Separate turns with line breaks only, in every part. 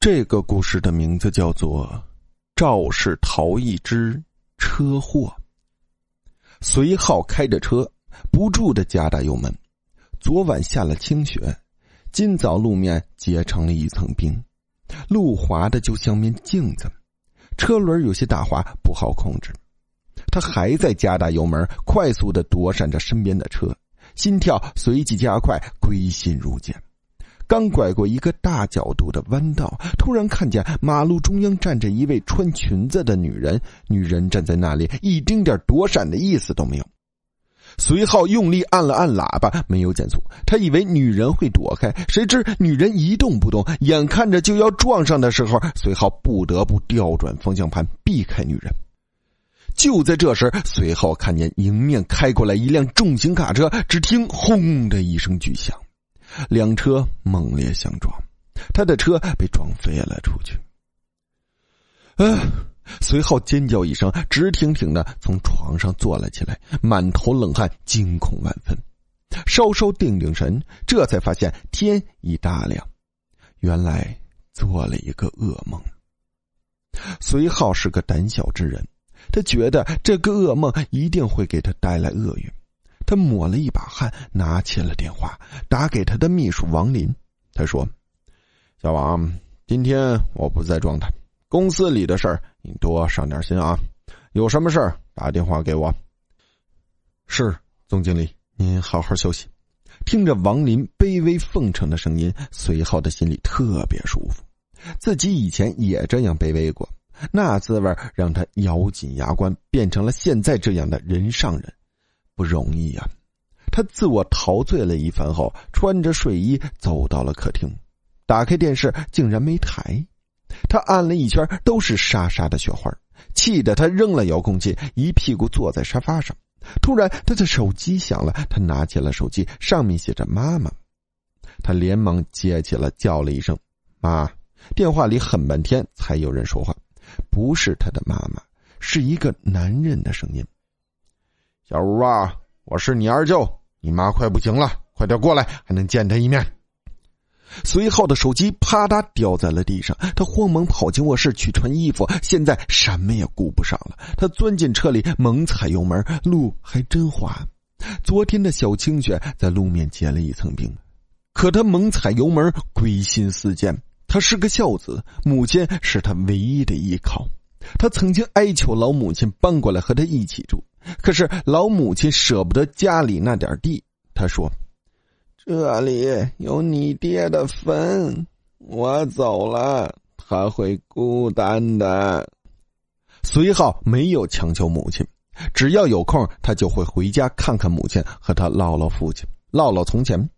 这个故事的名字叫做《肇事逃逸之车祸》。随浩开着车，不住的加大油门。昨晚下了清雪，今早路面结成了一层冰，路滑的就像面镜子，车轮有些打滑，不好控制。他还在加大油门，快速的躲闪着身边的车，心跳随即加快，归心如箭。刚拐过一个大角度的弯道，突然看见马路中央站着一位穿裙子的女人。女人站在那里，一丁点躲闪的意思都没有。随后用力按了按喇叭，没有减速。他以为女人会躲开，谁知女人一动不动。眼看着就要撞上的时候，随后不得不调转方向盘，避开女人。就在这时，随后看见迎面开过来一辆重型卡车，只听“轰”的一声巨响。两车猛烈相撞，他的车被撞飞了出去。啊！随后尖叫一声，直挺挺的从床上坐了起来，满头冷汗，惊恐万分。稍稍定定神，这才发现天已大亮，原来做了一个噩梦。随浩是个胆小之人，他觉得这个噩梦一定会给他带来厄运。他抹了一把汗，拿起了电话，打给他的秘书王林。他说：“小王，今天我不在状态，公司里的事儿你多上点心啊。有什么事儿打电话给我。”是，总经理，您好好休息。听着王林卑微奉承的声音，随后的心里特别舒服。自己以前也这样卑微过，那滋味让他咬紧牙关，变成了现在这样的人上人。不容易呀！他自我陶醉了一番后，穿着睡衣走到了客厅，打开电视，竟然没台。他按了一圈，都是沙沙的雪花，气得他扔了遥控器，一屁股坐在沙发上。突然，他的手机响了，他拿起了手机，上面写着“妈妈”。他连忙接起了，叫了一声“妈”。电话里很半天才有人说话，不是他的妈妈，是一个男人的声音。小吴啊，我是你二舅，你妈快不行了，快点过来，还能见她一面。随后的手机啪嗒掉在了地上，他慌忙跑进卧室去穿衣服，现在什么也顾不上了。他钻进车里，猛踩油门，路还真滑。昨天的小清雪在路面结了一层冰，可他猛踩油门，归心似箭。他是个孝子，母亲是他唯一的依靠。他曾经哀求老母亲搬过来和他一起住。可是老母亲舍不得家里那点地，他说：“这里有你爹的坟，我走了他会孤单的。”随浩没有强求母亲，只要有空，他就会回家看看母亲，和他唠唠父亲，唠唠从前。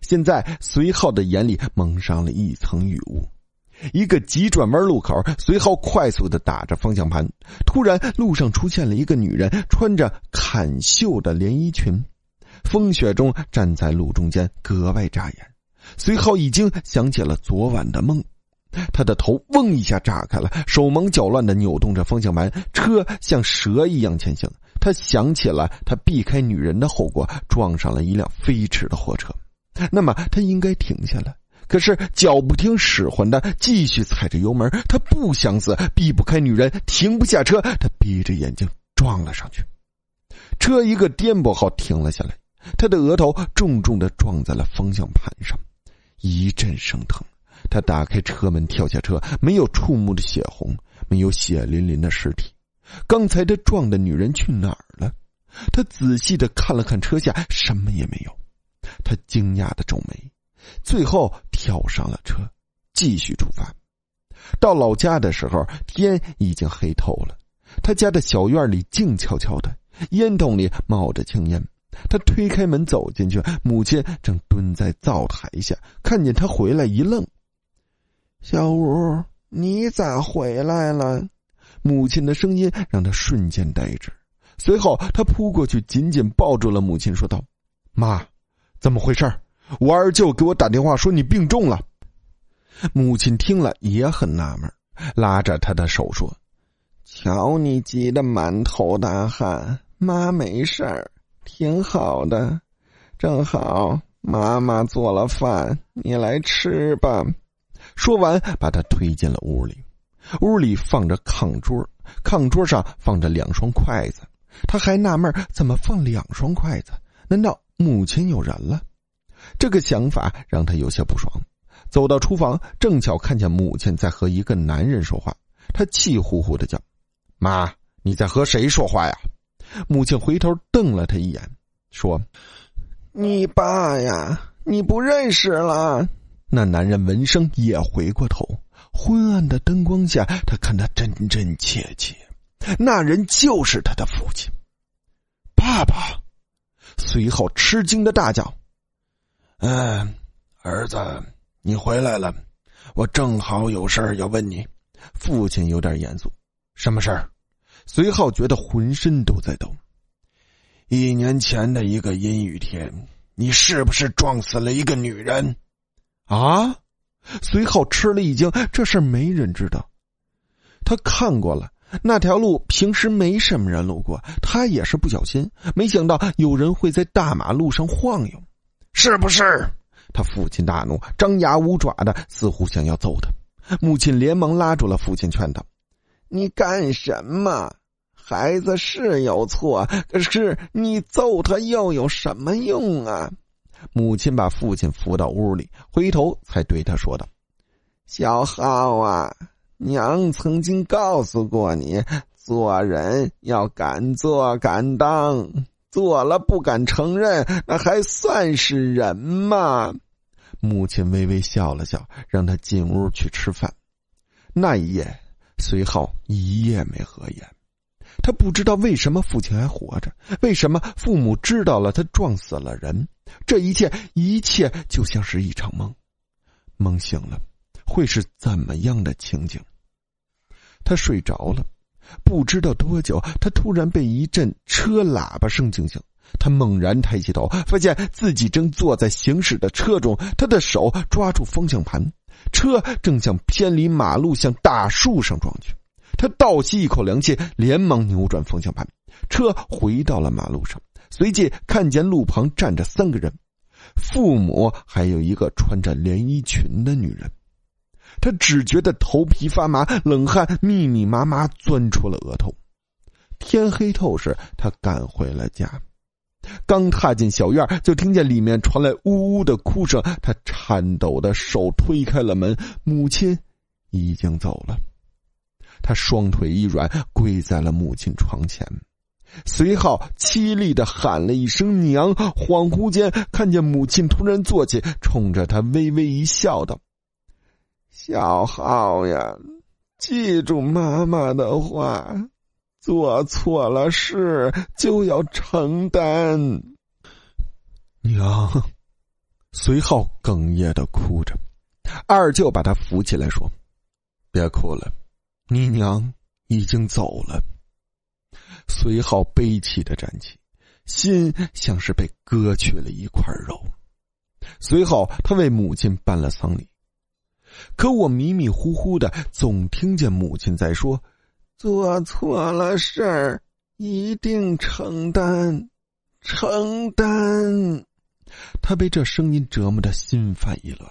现在随浩的眼里蒙上了一层雨雾。一个急转弯路口，随后快速的打着方向盘。突然，路上出现了一个女人，穿着坎袖的连衣裙，风雪中站在路中间，格外扎眼。随后已经想起了昨晚的梦，他的头嗡一下炸开了，手忙脚乱的扭动着方向盘，车像蛇一样前行。他想起了他避开女人的后果，撞上了一辆飞驰的货车，那么他应该停下来。可是脚不听使唤的，继续踩着油门。他不想死，避不开女人，停不下车。他闭着眼睛撞了上去，车一个颠簸后停了下来。他的额头重重的撞在了方向盘上，一阵生疼。他打开车门跳下车，没有触目的血红，没有血淋淋的尸体。刚才他撞的女人去哪儿了？他仔细的看了看车下，什么也没有。他惊讶的皱眉。最后跳上了车，继续出发。到老家的时候，天已经黑透了。他家的小院里静悄悄的，烟筒里冒着青烟。他推开门走进去，母亲正蹲在灶台下，看见他回来一愣：“小吴，你咋回来了？”母亲的声音让他瞬间呆滞。随后，他扑过去，紧紧抱住了母亲，说道：“妈，怎么回事？”我二舅给我打电话说你病重了，母亲听了也很纳闷，拉着他的手说：“瞧你急得满头大汗，妈没事儿，挺好的，正好妈妈做了饭，你来吃吧。”说完，把他推进了屋里。屋里放着炕桌，炕桌上放着两双筷子。他还纳闷怎么放两双筷子？难道母亲有人了？这个想法让他有些不爽。走到厨房，正巧看见母亲在和一个男人说话。他气呼呼的叫：“妈，你在和谁说话呀？”母亲回头瞪了他一眼，说：“
你爸呀，你不认识了。”
那男人闻声也回过头，昏暗的灯光下，他看得真真切切。那人就是他的父亲，爸爸。随后吃惊的大叫：“
嗯，儿子，你回来了，我正好有事儿要问你。”
父亲有点严肃：“什么事儿？”随后觉得浑身都在抖。
一年前的一个阴雨天，你是不是撞死了一个女人？
啊！随后吃了一惊，这事没人知道。他看过了那条路，平时没什么人路过。他也是不小心，没想到有人会在大马路上晃悠，
是不是？
他父亲大怒，张牙舞爪的，似乎想要揍他。母亲连忙拉住了父亲，劝道：“
你干什么？孩子是有错，可是你揍他又有什么用啊？”
母亲把父亲扶到屋里，回头才对他说道：“
小浩啊，娘曾经告诉过你，做人要敢做敢当，做了不敢承认，那还算是人吗？”
母亲微微笑了笑，让他进屋去吃饭。那一夜，随后一夜没合眼。他不知道为什么父亲还活着，为什么父母知道了他撞死了人。这一切，一切就像是一场梦。梦醒了，会是怎么样的情景？他睡着了，不知道多久，他突然被一阵车喇叭声惊醒。他猛然抬起头，发现自己正坐在行驶的车中，他的手抓住方向盘，车正向偏离马路向大树上撞去。他倒吸一口凉气，连忙扭转方向盘，车回到了马路上。随即看见路旁站着三个人，父母还有一个穿着连衣裙的女人。他只觉得头皮发麻，冷汗密密麻麻钻出了额头。天黑透时，他赶回了家。刚踏进小院，就听见里面传来呜呜的哭声。他颤抖的手推开了门，母亲已经走了。他双腿一软，跪在了母亲床前。随后凄厉的喊了一声“娘”，恍惚间看见母亲突然坐起，冲着他微微一笑，道：“
小浩呀，记住妈妈的话，做错了事就要承担。”
娘，随后哽咽的哭着，二舅把他扶起来说：“别哭了，你娘已经走了。”随后悲戚的站起，心像是被割去了一块肉。随后他为母亲办了丧礼，可我迷迷糊糊的总听见母亲在说：“
做错了事儿，一定承担，承担。”
他被这声音折磨的心烦意乱，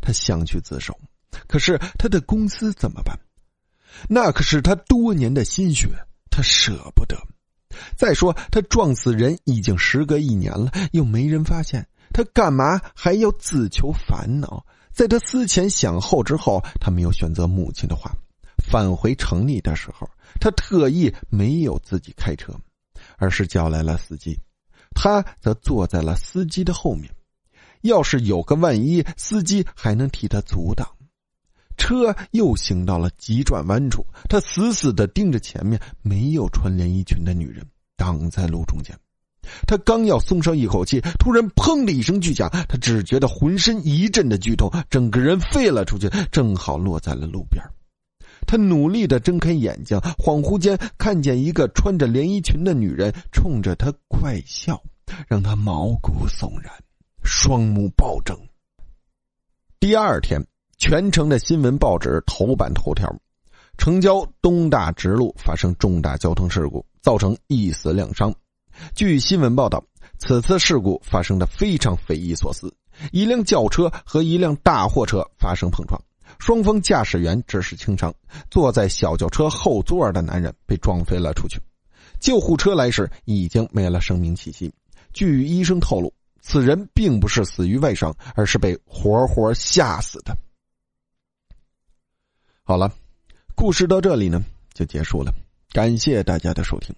他想去自首，可是他的公司怎么办？那可是他多年的心血。他舍不得，再说他撞死人已经时隔一年了，又没人发现，他干嘛还要自求烦恼？在他思前想后之后，他没有选择母亲的话，返回城里的时候，他特意没有自己开车，而是叫来了司机，他则坐在了司机的后面，要是有个万一，司机还能替他阻挡。车又行到了急转弯处，他死死的盯着前面没有穿连衣裙的女人，挡在路中间。他刚要松上一口气，突然“砰”的一声巨响，他只觉得浑身一阵的剧痛，整个人飞了出去，正好落在了路边。他努力的睁开眼睛，恍惚间看见一个穿着连衣裙的女人冲着他怪笑，让他毛骨悚然，双目暴睁。第二天。全城的新闻报纸头版头条：城郊东大直路发生重大交通事故，造成一死两伤。据新闻报道，此次事故发生的非常匪夷所思：一辆轿车和一辆大货车发生碰撞，双方驾驶员只是轻伤，坐在小轿车后座的男人被撞飞了出去。救护车来时已经没了生命气息。据医生透露，此人并不是死于外伤，而是被活活吓死的。好了，故事到这里呢就结束了，感谢大家的收听。